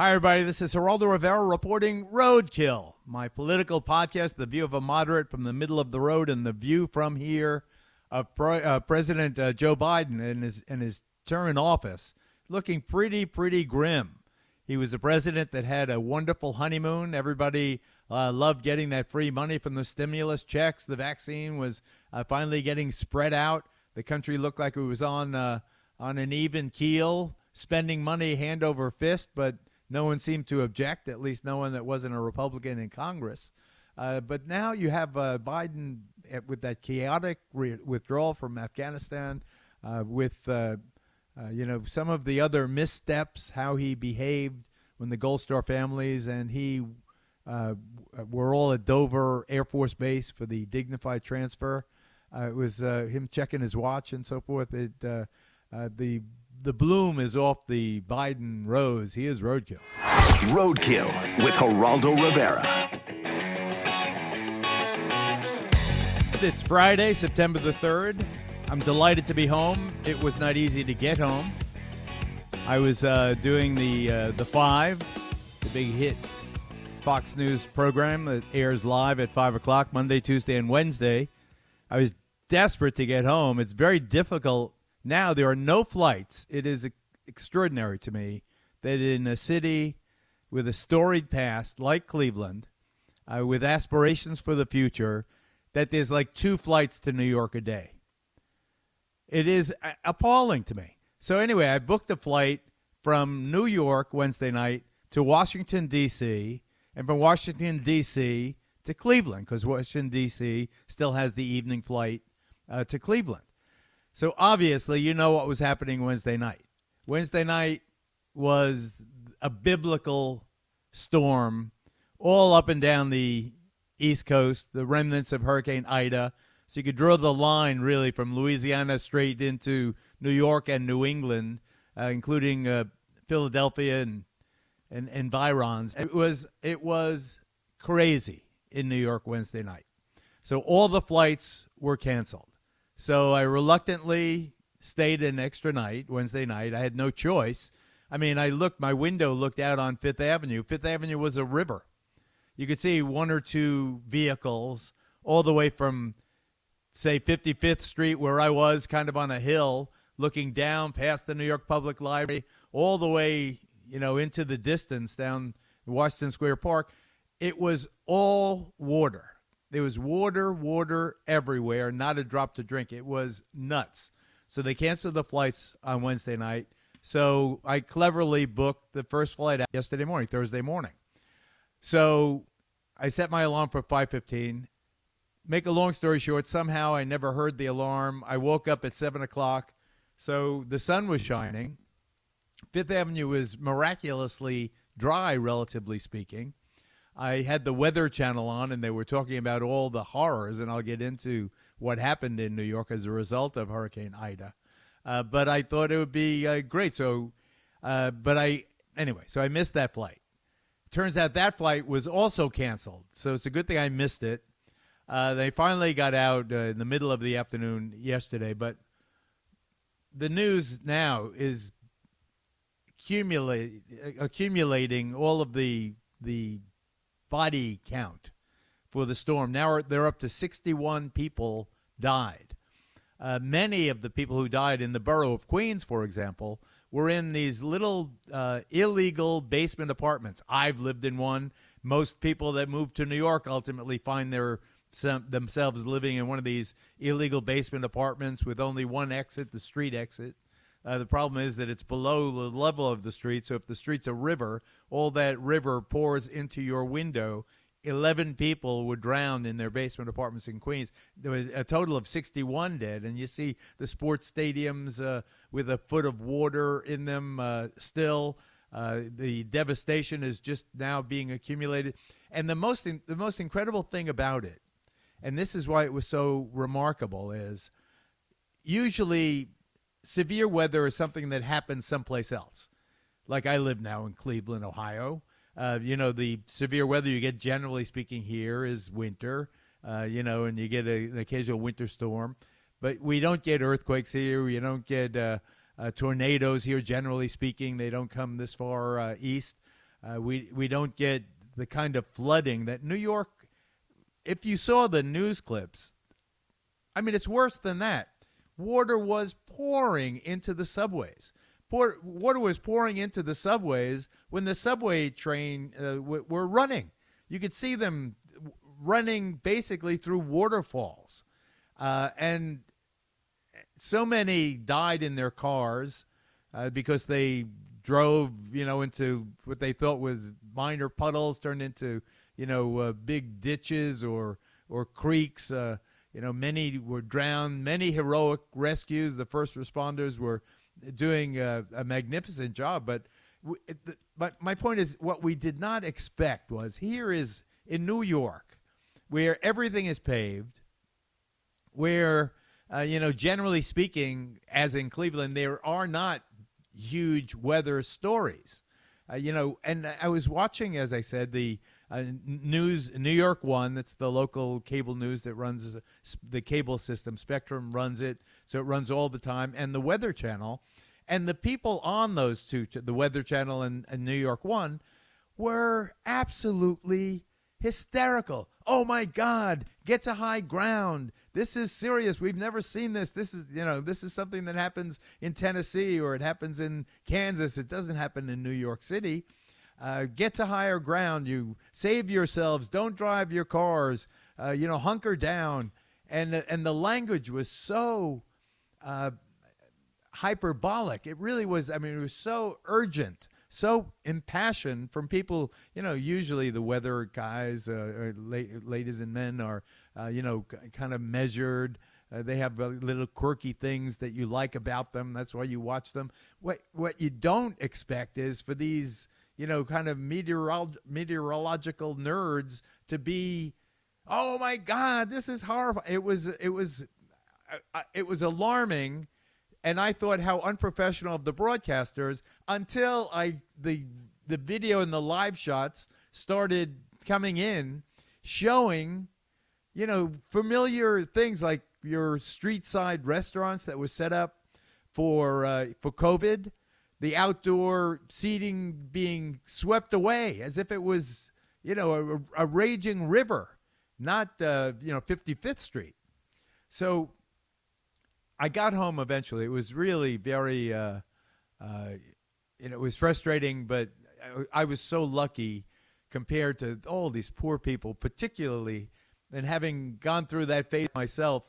Hi, everybody. This is Geraldo Rivera reporting Roadkill, my political podcast, The View of a Moderate from the Middle of the Road and the View from Here of uh, President uh, Joe Biden and his, and his term in office. Looking pretty, pretty grim. He was a president that had a wonderful honeymoon. Everybody uh, loved getting that free money from the stimulus checks. The vaccine was uh, finally getting spread out. The country looked like it was on uh, on an even keel, spending money hand over fist, but no one seemed to object. At least no one that wasn't a Republican in Congress. Uh, but now you have uh, Biden uh, with that chaotic re- withdrawal from Afghanistan, with you know some of the other missteps, how he behaved when the Gold Star families and he uh, we're all at Dover Air Force Base for the dignified transfer. Uh, it was uh, him checking his watch and so forth. It, uh, uh, the the bloom is off the Biden rose. He is roadkill. Roadkill with Geraldo Rivera. It's Friday, September the 3rd. I'm delighted to be home. It was not easy to get home. I was uh, doing the uh, the five, the big hit Fox News program that airs live at 5 o'clock Monday, Tuesday, and Wednesday. I was desperate to get home. It's very difficult now. There are no flights. It is extraordinary to me that in a city with a storied past like Cleveland, uh, with aspirations for the future, that there's like two flights to New York a day. It is appalling to me. So, anyway, I booked a flight from New York Wednesday night to Washington, D.C and from Washington, D.C. to Cleveland, because Washington, D.C. still has the evening flight uh, to Cleveland. So obviously, you know what was happening Wednesday night. Wednesday night was a biblical storm all up and down the East Coast, the remnants of Hurricane Ida. So you could draw the line really from Louisiana straight into New York and New England, uh, including uh, Philadelphia and and environs. It was it was crazy in New York Wednesday night. So all the flights were canceled. So I reluctantly stayed an extra night Wednesday night. I had no choice. I mean, I looked my window looked out on 5th Avenue. 5th Avenue was a river. You could see one or two vehicles all the way from say 55th Street where I was kind of on a hill looking down past the New York Public Library all the way you know, into the distance down Washington Square Park, it was all water. There was water, water everywhere, not a drop to drink. It was nuts. So they canceled the flights on Wednesday night. So I cleverly booked the first flight yesterday morning, Thursday morning. So I set my alarm for 5:15. Make a long story short, somehow I never heard the alarm. I woke up at seven o'clock, so the sun was shining. Fifth Avenue was miraculously dry, relatively speaking. I had the Weather Channel on, and they were talking about all the horrors, and I'll get into what happened in New York as a result of Hurricane Ida. Uh, but I thought it would be uh, great. So, uh, but I anyway, so I missed that flight. Turns out that flight was also canceled. So it's a good thing I missed it. Uh, they finally got out uh, in the middle of the afternoon yesterday, but the news now is accumulating all of the the body count for the storm. Now they're up to 61 people died. Uh, many of the people who died in the borough of Queens, for example, were in these little uh, illegal basement apartments. I've lived in one. Most people that move to New York ultimately find their themselves living in one of these illegal basement apartments with only one exit, the street exit. Uh, the problem is that it's below the level of the street. So if the street's a river, all that river pours into your window. 11 people were drowned in their basement apartments in Queens. There a total of 61 dead. And you see the sports stadiums uh, with a foot of water in them uh, still. Uh, the devastation is just now being accumulated, and the most in, the most incredible thing about it, and this is why it was so remarkable, is usually severe weather is something that happens someplace else. Like I live now in Cleveland, Ohio. Uh, you know, the severe weather you get, generally speaking, here is winter. Uh, you know, and you get a, an occasional winter storm, but we don't get earthquakes here. We don't get uh, uh, tornadoes here, generally speaking. They don't come this far uh, east. Uh, we we don't get the kind of flooding that New York. If you saw the news clips, I mean, it's worse than that. Water was pouring into the subways. Pour, water was pouring into the subways when the subway train uh, w- were running. You could see them running basically through waterfalls, uh, and so many died in their cars uh, because they drove, you know, into what they thought was minor puddles turned into, you know, uh, big ditches or or creeks. You know, many were drowned. Many heroic rescues. The first responders were doing a, a magnificent job. But, but my point is, what we did not expect was here is in New York, where everything is paved, where uh, you know, generally speaking, as in Cleveland, there are not huge weather stories. Uh, you know, and I was watching, as I said, the uh, news, New York One. That's the local cable news that runs the cable system. Spectrum runs it, so it runs all the time, and the Weather Channel. And the people on those two, the Weather Channel and, and New York One, were absolutely hysterical. Oh my God, get to high ground. This is serious. We've never seen this. This is, you know, this is something that happens in Tennessee or it happens in Kansas. It doesn't happen in New York City. Uh, get to higher ground. You save yourselves. Don't drive your cars. Uh, you know, hunker down. And and the language was so uh, hyperbolic. It really was. I mean, it was so urgent so impassioned from people. You know, usually the weather guys, uh, ladies and men, are uh, you know kind of measured. Uh, they have little quirky things that you like about them. That's why you watch them. What what you don't expect is for these you know kind of meteorolo- meteorological nerds to be, oh my God, this is horrible. It was it was uh, uh, it was alarming and I thought how unprofessional of the broadcasters until I the the video and the live shots started coming in showing you know familiar things like your street side restaurants that was set up for uh, for COVID, the outdoor seating being swept away as if it was you know a, a raging river, not uh, you know 55th Street. So I got home eventually. It was really very, uh, uh, you know, it was frustrating, but I, I, was so lucky compared to all these poor people, particularly, and having gone through that phase myself,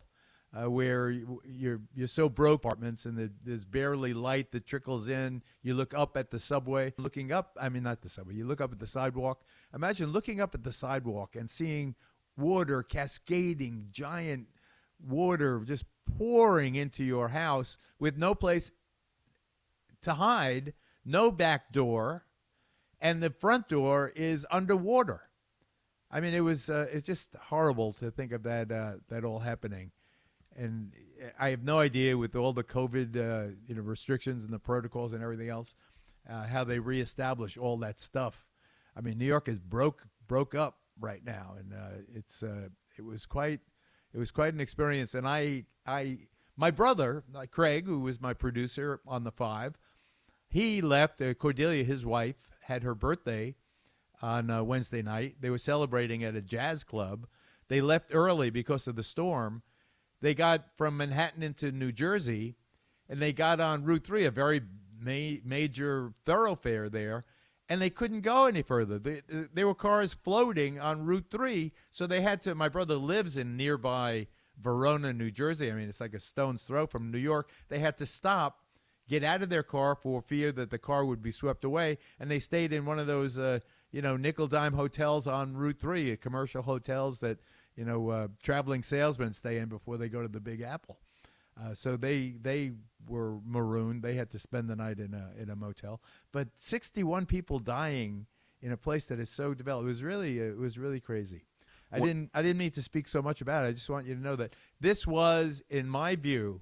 uh, where you're you're so broke apartments and the, there's barely light that trickles in. You look up at the subway, looking up. I mean, not the subway. You look up at the sidewalk. Imagine looking up at the sidewalk and seeing water cascading, giant water just pouring into your house with no place to hide, no back door, and the front door is underwater. I mean, it was uh, it's just horrible to think of that uh, that all happening, and I have no idea with all the COVID uh, you know restrictions and the protocols and everything else, uh, how they reestablish all that stuff. I mean, New York is broke broke up right now, and uh, it's uh, it was quite it was quite an experience. And I, I, my brother uh, Craig, who was my producer on the Five, he left. Uh, Cordelia, his wife, had her birthday on Wednesday night. They were celebrating at a jazz club. They left early because of the storm. They got from Manhattan into New Jersey, and they got on Route Three, a very ma- major thoroughfare there and they couldn't go any further. They, there were cars floating on Route 3, so they had to. My brother lives in nearby Verona, New Jersey. I mean, it's like a stone's throw from New York. They had to stop, get out of their car for fear that the car would be swept away, and they stayed in one of those, uh, you know, nickel dime hotels on Route 3, commercial hotels that, you know, uh, traveling salesmen stay in before they go to the Big Apple. Uh, so they they were marooned. They had to spend the night in a in a motel. But 61 people dying in a place that is so developed. It was really it was really crazy. I What- didn't I didn't mean to speak so much about it. I just want you to know that this was, in my view,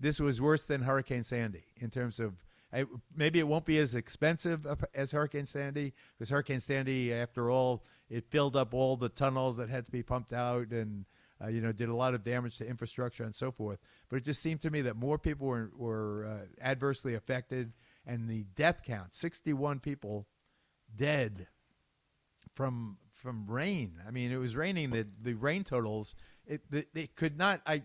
this was worse than Hurricane Sandy in terms of I, maybe it won't be as expensive as Hurricane Sandy because Hurricane Sandy, after all, it filled up all the tunnels that had to be pumped out and uh, you know did a lot of damage to infrastructure and so forth. But it just seemed to me that more people were were uh, adversely affected, and the death count, sixty-one people dead from from rain. I mean, it was raining. The the rain totals it it, could not. I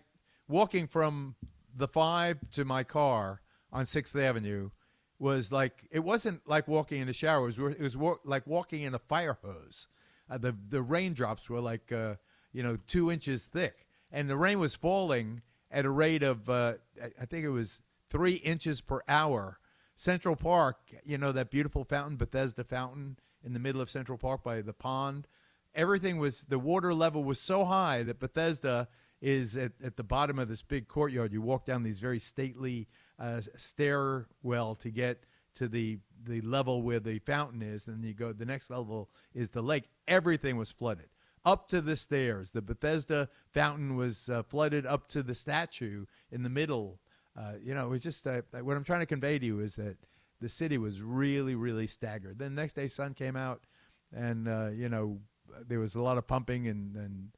walking from the five to my car on Sixth Avenue was like it wasn't like walking in a shower. It was, it was wa- like walking in a fire hose. Uh, the the raindrops were like uh, you know two inches thick, and the rain was falling at a rate of uh, I- think it was three inches per hour. Central Park, you know that beautiful fountain, Bethesda Fountain, in the middle of Central Park by the pond. Everything was the water level was so high that Bethesda is at, at the bottom of this big courtyard. You walk down these very stately uh, stairwell to get to the the level where the fountain is, and you go. The next level is the lake. Everything was flooded up to the stairs. The Bethesda fountain was uh, flooded up to the statue in the middle. Uh, you know, it was just uh, what I'm trying to convey to you is that the city was really, really staggered. Then next day, sun came out, and uh, you know there was a lot of pumping and and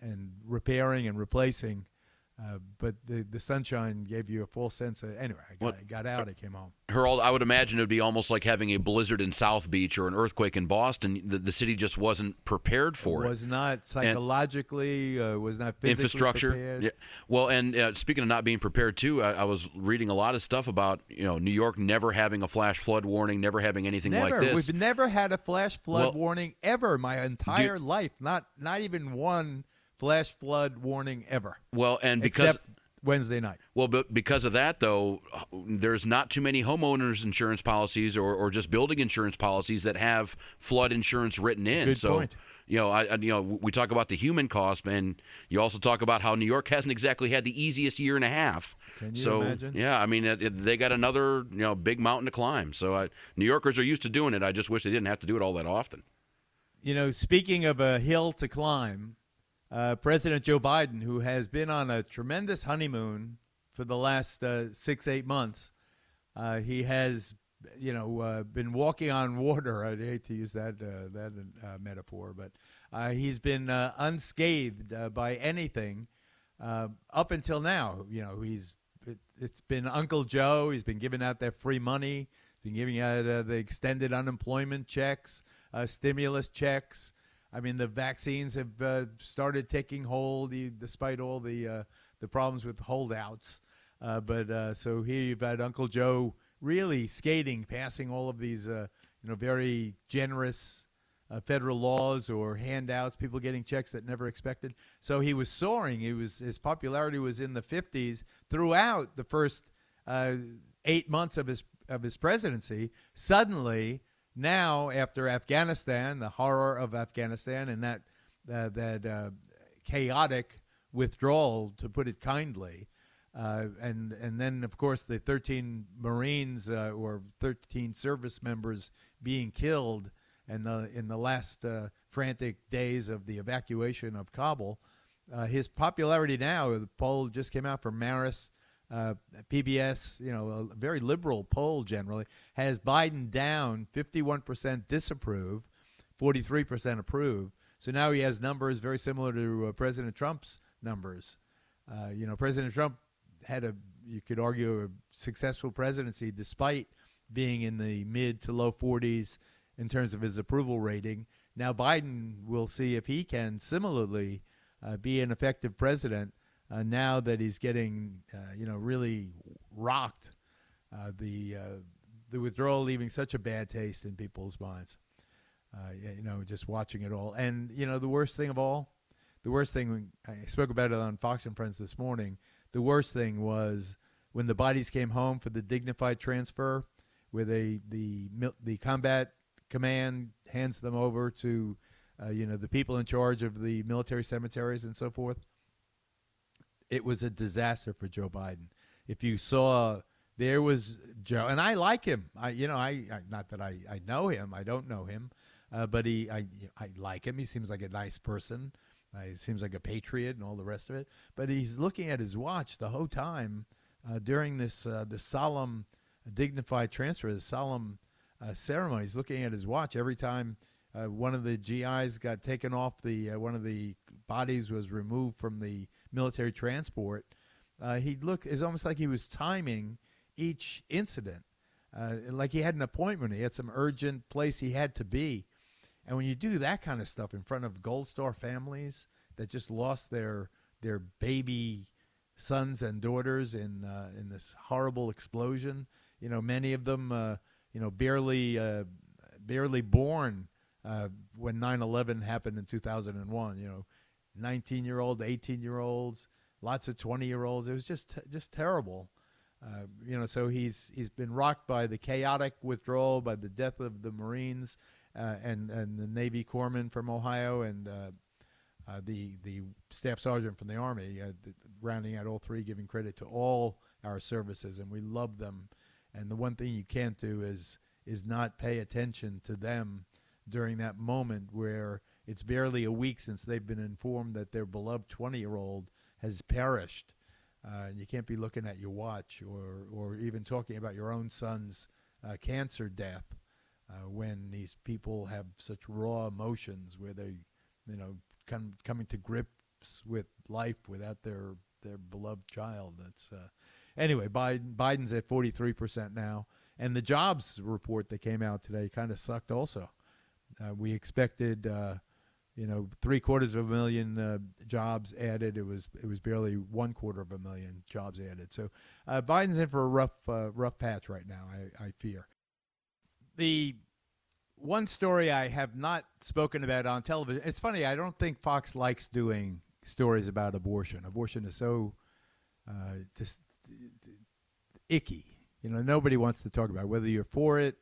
and repairing and replacing. Uh, but the the sunshine gave you a full sense of anyway. I got, I got out. I came home. Harold, I would imagine it would be almost like having a blizzard in South Beach or an earthquake in Boston. The, the city just wasn't prepared for it. was not psychologically, uh, was not physically infrastructure. prepared. Yeah. Well, and uh, speaking of not being prepared too, I, I was reading a lot of stuff about you know New York never having a flash flood warning, never having anything Never. like this. We've never had a flash flood Well- warning ever my entire life. Not not even one flash flood warning ever. well, and because except Wednesday night. Well, but because of that, though, there's not too many homeowners insurance policies or, or just building insurance policies that have flood insurance written in. Good so, point. you know, I, I- you know, we talk about the human cost, and you also talk about how New York hasn't exactly had the easiest year and a half. Can you so, imagine? yeah, I mean, it, it- they got another you know big mountain to climb. So, I, New Yorkers are used to doing it. I just wish they didn't have to do it all that often. You know, speaking of a hill to climb, uh, President Joe Biden, who has been on a tremendous honeymoon for the last uh, six, eight months, uh, he has, you know, uh, been walking on water. I hate to use that uh, that uh, metaphor, but he's been unscathed by anything up until now. You know, he's it, it's been Uncle Joe. He's been giving out that free money. He's been giving out the extended unemployment checks, stimulus checks. I mean, the vaccines have uh, started taking hold, despite all the uh, the problems with holdouts. Uh, but uh, so here you've had Uncle Joe really skating, passing all of these, uh, you know, very generous uh, federal laws or handouts, people getting checks that never expected. So he was soaring. He was his popularity was in the 50s throughout the first eight months of his of his presidency. Suddenly, now after Afghanistan, the horror of Afghanistan, and that uh, that uh, chaotic withdrawal, to put it kindly. Uh, and and then of course the 13 Marines uh, or 13 service members being killed and the, in the last uh, frantic days of the evacuation of Kabul, uh, his popularity now the poll just came out for Marist. Uh, PBS, you know, a very liberal poll generally has Biden down 51% disapprove, 43% approve. So now he has numbers very similar to uh, President Trump's numbers. Uh, you know, President Trump had a, you could argue, a successful presidency despite being in the mid to low 40s in terms of his approval rating. Now Biden will see if he can similarly uh, be an effective president uh, now that he's getting, uh, you know, really rocked. Uh, the uh, the withdrawal leaving such a bad taste in people's minds. Uh, you know, just watching it all, and you know, the worst thing of all, the worst thing I spoke about it on Fox and Friends this morning. The worst thing was when the bodies came home for the dignified transfer, where they the the combat command hands them over to, uh, you know, the people in charge of the military cemeteries and so forth. It was a disaster for Joe Biden. If you saw, there was Joe, and I like him. I, you know, I, I not that I, I know him. I don't know him, uh, but he, I, I like him. He seems like a nice person. Uh, he seems like a patriot and all the rest of it. But he's looking at his watch the whole time uh, during this uh, this solemn, dignified transfer, the solemn uh, ceremony. He's looking at his watch every time uh, one of the GIs got taken off the one of the bodies was removed from the military transport. Uh, he looked it's almost like he was timing each incident, uh, like he had an appointment. He had some urgent place he had to be, and when you do that kind of stuff in front of Gold Star families that just lost their their baby sons and daughters in uh, in this horrible explosion, you know, many of them, uh, you know, barely barely born uh, when 9/11 happened in 2001. You know, 19 year olds, 18 year olds, lots of 20 year olds. It was just just terrible. Uh, you know, so he's he's been rocked by the chaotic withdrawal, by the death of the Marines uh, and and the Navy corpsman from Ohio and uh, uh, the the staff sergeant from the Army, uh, the, rounding out all three, giving credit to all our services, and we love them. And the one thing you can't do is is not pay attention to them during that moment where it's barely a week since they've been informed that their beloved 20 year old has perished. Uh, and you can't be looking at your watch or, or even talking about your own son's uh, cancer death uh, when these people have such raw emotions where they, you know, come, coming to grips with life without their, their beloved child. That's uh, anyway. Biden, Biden's at 43 percent now, and the jobs report that came out today kind of sucked also. Uh, we expected, uh, you know, three quarters of a million uh, jobs added. It was it was barely one quarter of a million jobs added. So uh, Biden's in for a rough uh, rough patch right now. I, I fear. The one story I have not spoken about on television. It's funny. I don't think Fox likes doing stories about abortion. Abortion is so uh, just icky. You know, nobody wants to talk about it, whether you're for it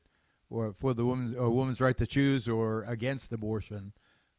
or for the woman's or woman's right to choose or against abortion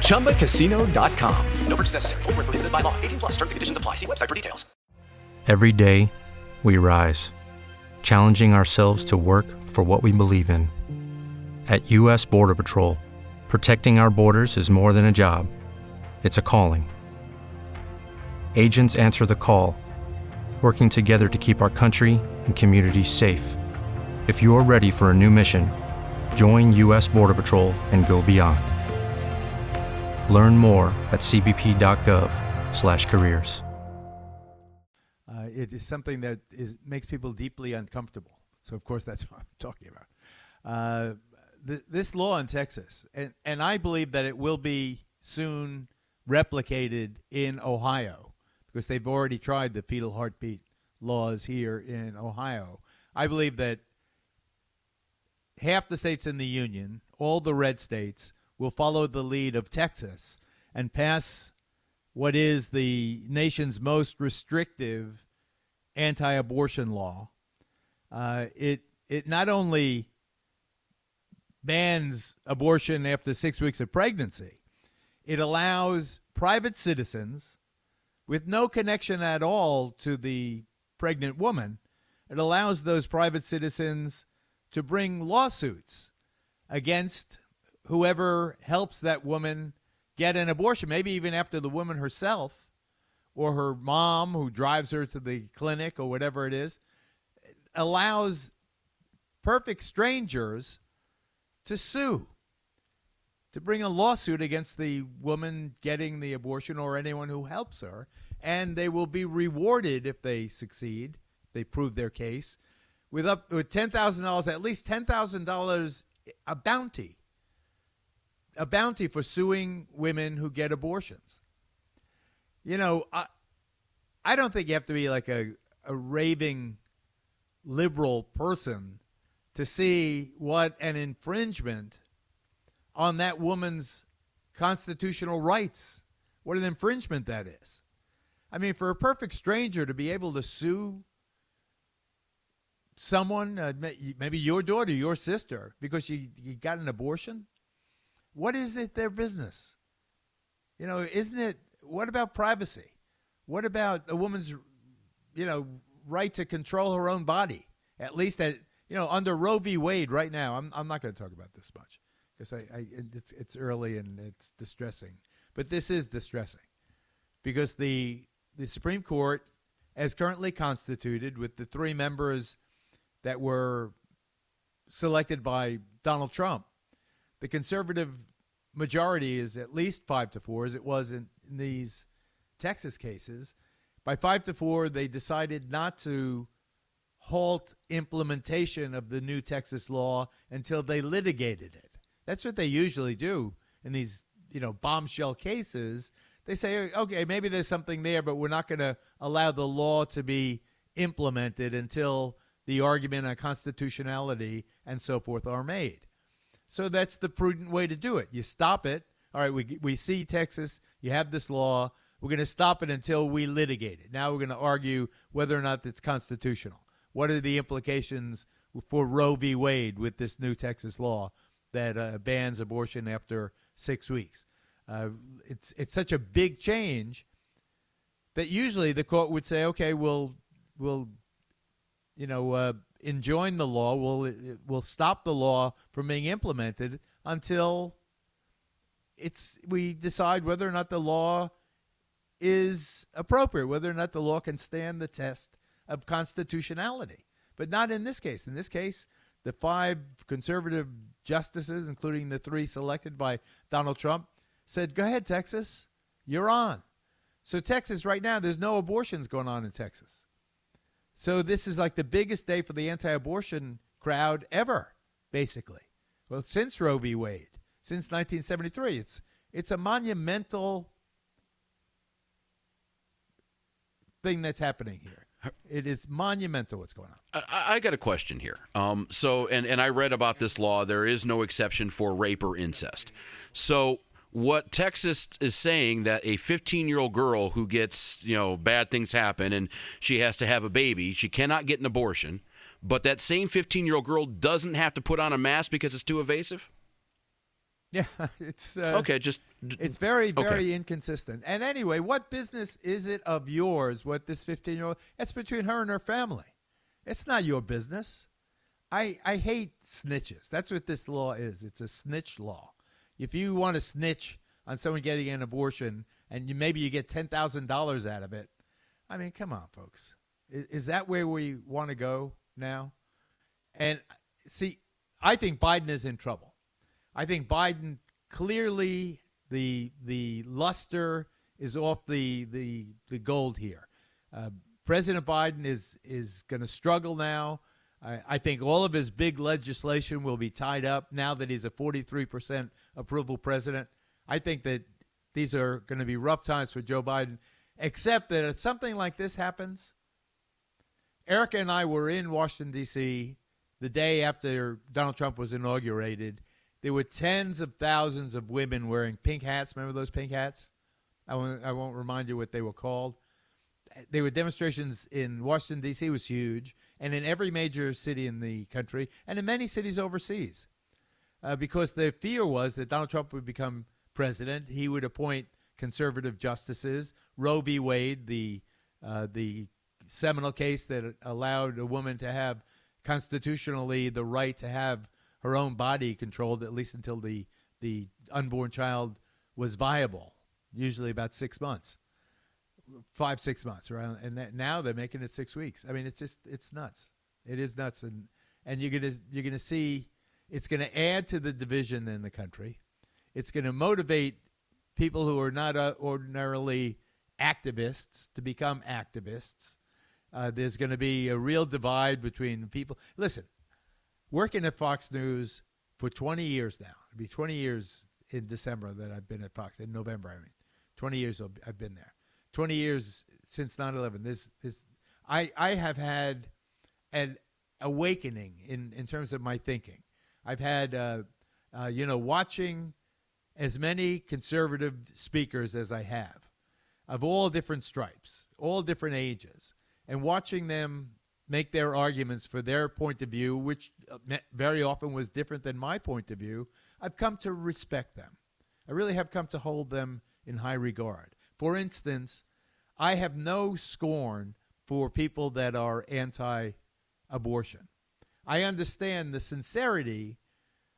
ChumbaCasino.com. No purchase necessary. Full prohibited by law. 18 plus terms and conditions apply. See website for details. Every day, we rise, challenging ourselves to work for what we believe in. At U.S. Border Patrol, protecting our borders is more than a job, it's a calling. Agents answer the call working together to keep our country and communities safe. If you're ready for a new mission, join U.S. Border Patrol and go beyond. Learn more at cbp.gov/careers. Uh, it is something that is makes people deeply uncomfortable. So, of course, that's what I'm talking about. Uh, th- this law in Texas, and, and I believe that it will be soon replicated in Ohio because they've already tried the fetal heartbeat laws here in Ohio. I believe that half the states in the union, all the red states, will follow the lead of Texas and pass what is the nation's most restrictive anti-abortion law. Uh, it it not only bans abortion after six weeks of pregnancy, it allows private citizens with no connection at all to the pregnant woman, it allows those private citizens to bring lawsuits against whoever helps that woman get an abortion, maybe even after the woman herself or her mom who drives her to the clinic or whatever it is, allows perfect strangers to sue to bring a lawsuit against the woman getting the abortion or anyone who helps her, and they will be rewarded if they succeed, they prove their case, with up with ten thousand dollars, at least ten thousand dollars, a bounty, a bounty for suing women who get abortions. You know, I, I don't think you have to be like a a raving liberal person to see what an infringement on that woman's constitutional rights, what an infringement that is. I mean, for a perfect stranger to be able to sue someone, uh, maybe your daughter, your sister, because you, you got an abortion, what is it their business? You know, isn't it? What about privacy? What about a woman's, you know, right to control her own body? At least at you know under Roe v. Wade right now. I'm I'm not going to talk about this much because I, I it's it's early and it's distressing, but this is distressing because the the Supreme Court, as currently constituted, with the three members that were selected by Donald Trump, the conservative majority is at least five to four, as it was in, in these Texas cases. By five to four, they decided not to halt implementation of the new Texas law until they litigated it. That's what they usually do in these, you know, bombshell cases. They say, okay, maybe there's something there, but we're not going to allow the law to be implemented until the argument on constitutionality and so forth are made. So that's the prudent way to do it. You stop it. All right, we, we see Texas, you have this law. We're going to stop it until we litigate it. Now we're going to argue whether or not it's constitutional. What are the implications for Roe v. Wade with this new Texas law that uh, bans abortion after six weeks? Uh, it's it's such a big change that usually the court would say, okay, we'll we'll you know uh, enjoin the law, we'll we'll stop the law from being implemented until it's we decide whether or not the law is appropriate, whether or not the law can stand the test of constitutionality. But not in this case. In this case, the five conservative justices, including the three selected by Donald Trump, said, Go ahead, Texas. You're on. So, Texas, right now, there's no abortions going on in Texas. So, this is like the biggest day for the anti abortion crowd ever, basically. Well, since Roe v. Wade, since 1973. It's, it's a monumental thing that's happening here. It is monumental what's going on. I, I got a question here. Um, so, and, and I read about this law. There is no exception for rape or incest. So, what Texas is saying that a 15 year old girl who gets, you know, bad things happen and she has to have a baby, she cannot get an abortion, but that same 15 year old girl doesn't have to put on a mask because it's too evasive? Yeah, it's uh, okay. Just it's very, very okay. inconsistent. And anyway, what business is it of yours? What this fifteen-year-old? It's between her and her family. It's not your business. I I hate snitches. That's what this law is. It's a snitch law. If you want to snitch on someone getting an abortion and you maybe you get ten thousand dollars out of it, I mean, come on, folks. Is, is that where we want to go now? And see, I think Biden is in trouble I think Biden clearly the the luster is off the the the gold here. Uh, President Biden is is going to struggle now. I, I, think all of his big legislation will be tied up now that he's a 43% approval president. I think that these are going to be rough times for Joe Biden, except that if something like this happens, Erica and I were in Washington, D.C. the day after Donald Trump was inaugurated there were tens of thousands of women wearing pink hats. Remember those pink hats? I won't, I won't remind you what they were called. There were demonstrations in Washington, D.C., was huge, and in every major city in the country, and in many cities overseas. Uh, because the fear was that Donald Trump would become president. He would appoint conservative justices. Roe v. Wade, the, uh, the seminal case that allowed a woman to have constitutionally the right to have her own body controlled at least until the the unborn child was viable, usually about six months, five six months, right? And that, now they're making it six weeks. I mean, it's just it's nuts. It is nuts, and and you're gonna you're gonna see it's gonna add to the division in the country. It's gonna motivate people who are not uh, ordinarily activists to become activists. Uh, there's to be a real divide between people. Listen, working at Fox News for 20 years now. It'll be 20 years in December that I've been at Fox. In November, I mean, 20 years I've been there. 20 years since 9/11. There's, there's I I have had an awakening in in terms of my thinking. I've had uh, uh, you know watching as many conservative speakers as I have, of all different stripes, all different ages, and watching them make their arguments for their point of view, which uh, very often was different than my point of view, I've come to respect them. I really have come to hold them in high regard. For instance, I have no scorn for people that are anti abortion. I understand the sincerity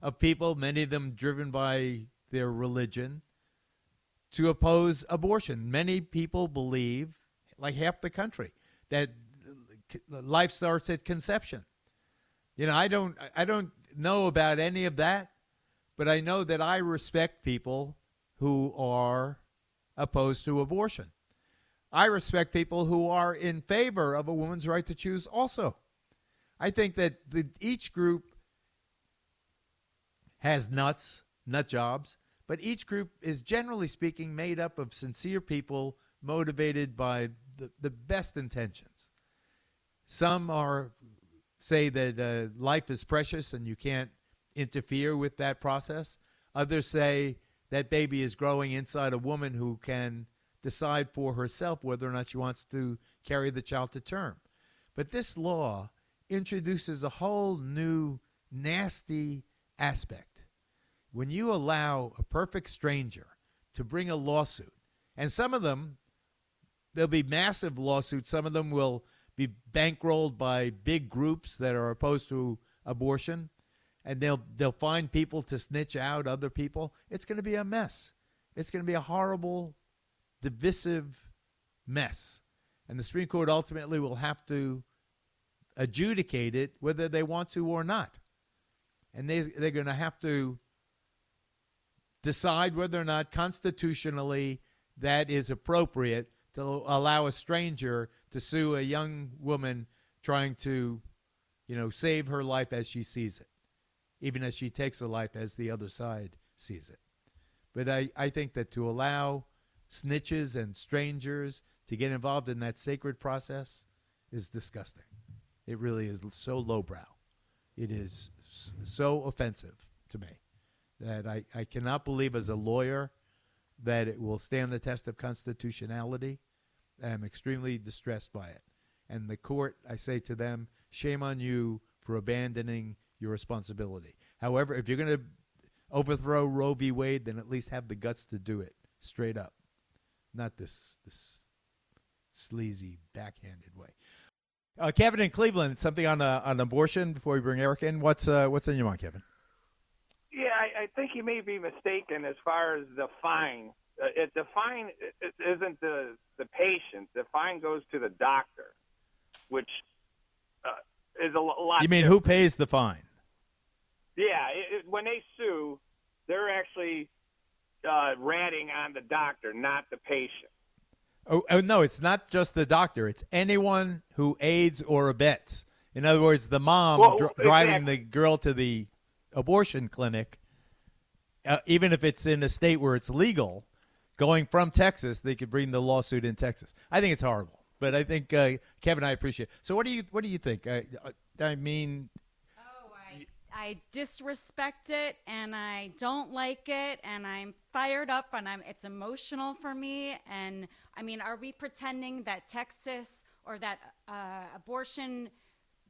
of people, many of them driven by their religion, to oppose abortion. Many people believe, like half the country, that life starts at conception. You know, I don't I don't know about any of that, but I know that I respect people who are opposed to abortion. I respect people who are in favor of a woman's right to choose also. I think that the, each group has nuts, nut jobs, but each group is generally speaking made up of sincere people motivated by the, the best intentions. Some are say that uh, life is precious and you can't interfere with that process. Others say that baby is growing inside a woman who can decide for herself whether or not she wants to carry the child to term. But this law introduces a whole new nasty aspect. When you allow a perfect stranger to bring a lawsuit, and some of them, there'll be massive lawsuits, some of them will be bankrolled by big groups that are opposed to abortion, and they'll they'll find people to snitch out other people. It's going to be a mess. It's going to be a horrible, divisive mess, and the Supreme Court ultimately will have to adjudicate it whether they want to or not, and they they're going to have to decide whether or not constitutionally that is appropriate to allow a stranger to sue a young woman trying to, you know, save her life as she sees it, even as she takes a life as the other side sees it. But I, I think that to allow snitches and strangers to get involved in that sacred process is disgusting. It really is so lowbrow. It is so offensive to me that I, I cannot believe as a lawyer that it will stand the test of constitutionality. I'm extremely distressed by it. And the court, I say to them, shame on you for abandoning your responsibility. However, if you're going to overthrow Roe v. Wade, then at least have the guts to do it straight up, not this this sleazy, backhanded way. Uh, Kevin in Cleveland, something on uh, on abortion before we bring Eric in. What's uh, what's in your mind, Kevin? Yeah, I, I think you may be mistaken as far as the fine uh, it, the fine it, isn't the the patient. The fine goes to the doctor, which uh, is a, lot. You mean different. who pays the fine? Yeah, it, it, when they sue, they're actually uh, ratting on the doctor, not the patient. Oh, oh, no, it's not just the doctor. It's anyone who aids or abets. In other words, the mom well, dr- exactly. driving the girl to the abortion clinic, uh, even if it's in a state where it's legal, going from Texas, they could bring the lawsuit in Texas. I think it's horrible, but I think uh, Kevin, I appreciate. It. So, what do you what do you think? I, I mean, I, disrespect it, and I don't like it, and I'm fired up, and I'm it's emotional for me. And I mean, are we pretending that Texas or that uh, abortion?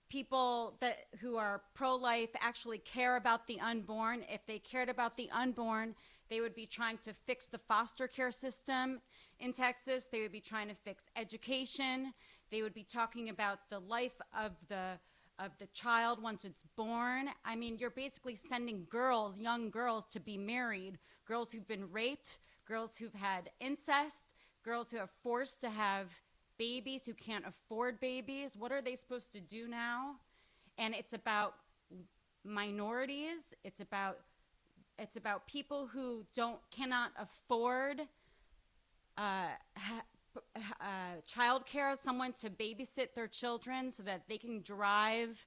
people that who are pro-life actually care about the unborn if they cared about the unborn they would be trying to fix the foster care system in Texas. They would be trying to fix education. They would be talking about the life of the of the child once it's born. I mean, you're basically sending girls, young girls to be married, girls who've been raped, girls who've had incest, girls who are forced to have babies who can't afford babies. What are they supposed to do now? And it's about minorities, it's about it's about people who don't cannot afford uh, ha, uh, childcare, someone to babysit their children so that they can drive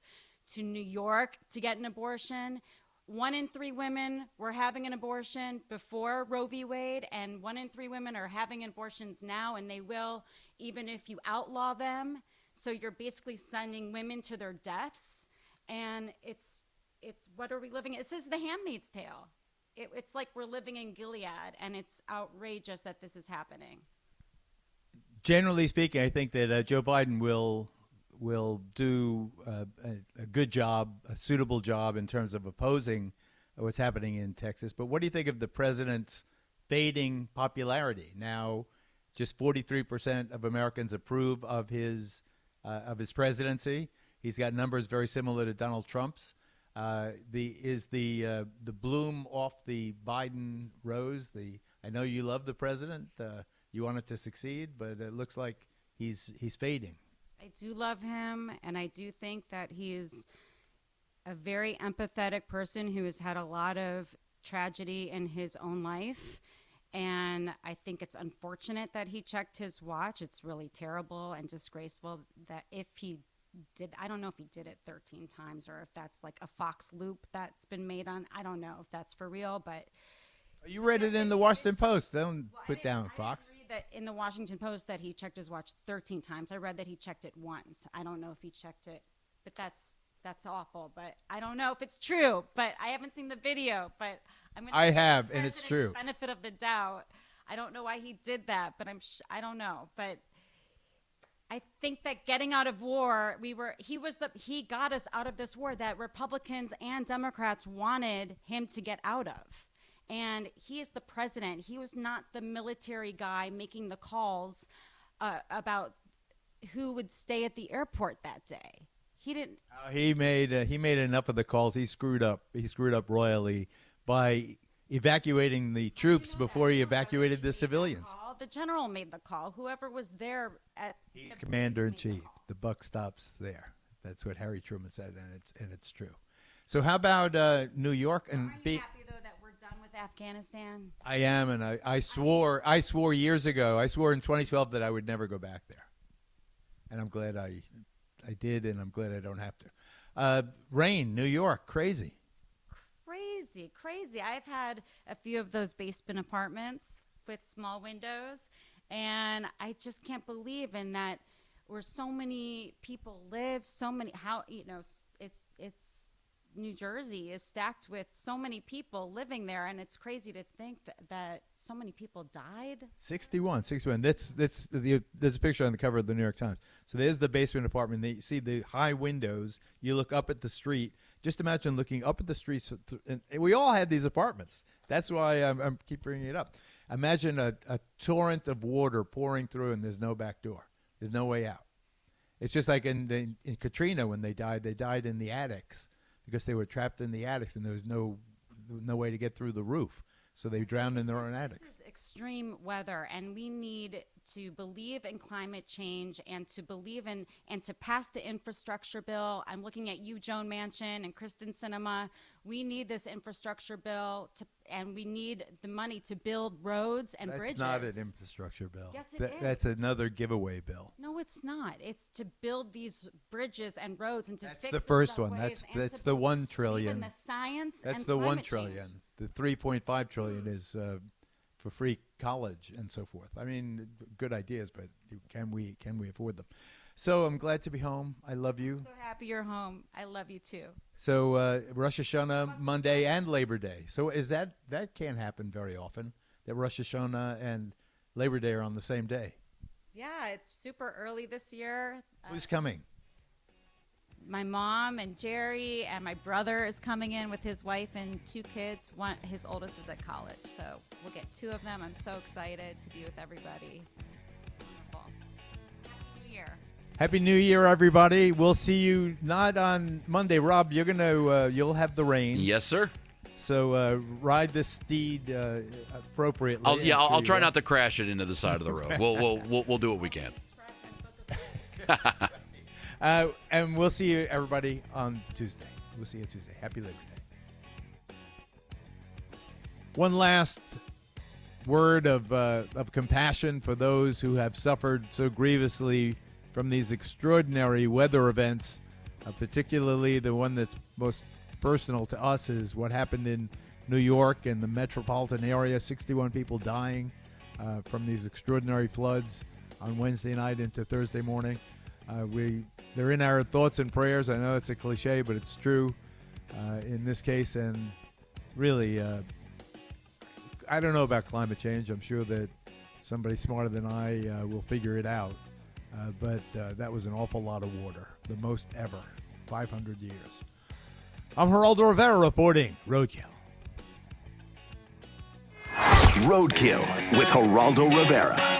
to New York to get an abortion. One in three women were having an abortion before Roe v. Wade, and one in three women are having abortions now, and they will, even if you outlaw them. So you're basically sending women to their deaths, and it's it's what are we living? This is The Handmaid's Tale. It, it's like we're living in Gilead, and it's outrageous that this is happening. Generally speaking, I think that uh, Joe Biden will will do uh, a, a good job, a suitable job in terms of opposing what's happening in Texas. But what do you think of the president's fading popularity now? Just 43% of Americans approve of his uh, of his presidency. He's got numbers very similar to Donald Trump's. Uh, the is the uh, the bloom off the Biden rose. The I know you love the president. Uh, you want it to succeed, but it looks like he's he's fading. I do love him, and I do think that he's a very empathetic person who has had a lot of tragedy in his own life. And I think it's unfortunate that he checked his watch. It's really terrible and disgraceful that if he did, I don't know if he did it 13 times or if that's like a Fox loop that's been made on. I don't know if that's for real, but. You read it in the Washington Post. Don't well, put down Fox. I read that in the Washington Post that he checked his watch 13 times. I read that he checked it once. I don't know if he checked it, but that's that's awful. But I don't know if it's true. But I haven't seen the video. But I'm gonna. I have, and it's true. Benefit of the doubt. I don't know why he did that, but I'm. Sh- I don't know, but. I think that getting out of war, we were he was the he got us out of this war that Republicans and Democrats wanted him to get out of. And he is the president. He was not the military guy making the calls uh, about who would stay at the airport that day. He didn't. Uh, he made uh, he made enough of the calls. He screwed up. He screwed up royally by evacuating the troops before he evacuated the civilians. The general made the call. Whoever was there at he's commander in chief. The, the buck stops there. That's what Harry Truman said, and it's and it's true. So how about uh, New York and Are Afghanistan? I am, and I, I swore I swore years ago. I swore in 2012 that I would never go back there, and I'm glad I I did, and I'm glad I don't have to. Uh, rain, New York, crazy. Crazy, crazy. I've had a few of those basement apartments with small windows, and I just can't believe in that where so many people live, so many how you know it's it's New Jersey is stacked with so many people living there, and it's crazy to think that, that so many people died. 61, 61. That's that's the, there's a picture on the cover of the New York Times. So there's the basement apartment. You see the high windows. You look up at the street. Just imagine looking up at the streets. And we all had these apartments. That's why I'm, I'm keep bringing it up. Imagine a, a torrent of water pouring through, and there's no back door. There's no way out. It's just like in, in, in Katrina when they died. They died in the attics because they were trapped in the attics and there was no no way to get through the roof. So they drowned in their own attics. extreme weather, and we need to believe in climate change and to believe in and to pass the infrastructure bill. I'm looking at you, Joe Manchin and Kyrsten Sinema. We need this infrastructure bill to, and we need the money to build roads and that's bridges. That's not an infrastructure bill. Yes, it Th- is. That's another giveaway bill. No, it's not. It's to build these bridges and roads and to that's fix the first one. That's that's the one trillion. Even the science. That's and the one change. trillion. The three point five trillion is. Uh, for free college and so forth. I mean, good ideas, but can we can we afford them? So I'm glad to be home. I love you. I'm so happy you're home. I love you too. So uh, Rosh Hashanah Monday and Labor Day. So is that that can't happen very often that Rosh Hashanah and Labor Day are on the same day? Yeah, it's super early this year. Who's uh, coming? My mom and Jerry and my brother is coming in with his wife and two kids. One, his oldest is at college, so we'll get two of them. I'm so excited to be with everybody. Wonderful. Happy New Year. Happy New Year, everybody. We'll see you not on Monday. Rob, you're gonna uh, you'll have the reins. Yes, sir. So uh, ride the steed uh, appropriately. I'll, yeah, I'll, I'll try not to crash it into the side of the road. we'll, we'll, we'll, we'll do what we can. Uh, and we'll see you, everybody, on Tuesday. We'll see you Tuesday. Happy Labor Day. One last word of, uh, of compassion for those who have suffered so grievously from these extraordinary weather events, uh, particularly the one that's most personal to us is what happened in New York and the metropolitan area 61 people dying uh, from these extraordinary floods on Wednesday night into Thursday morning. Uh, we they're in our thoughts and prayers. I know it's a cliche, but it's true uh, in this case. And really, uh, I don't know about climate change. I'm sure that somebody smarter than I uh, will figure it out. Uh, but uh, that was an awful lot of water, the most ever, 500 years. I'm Geraldo Rivera reporting Roadkill. Roadkill with Geraldo Rivera.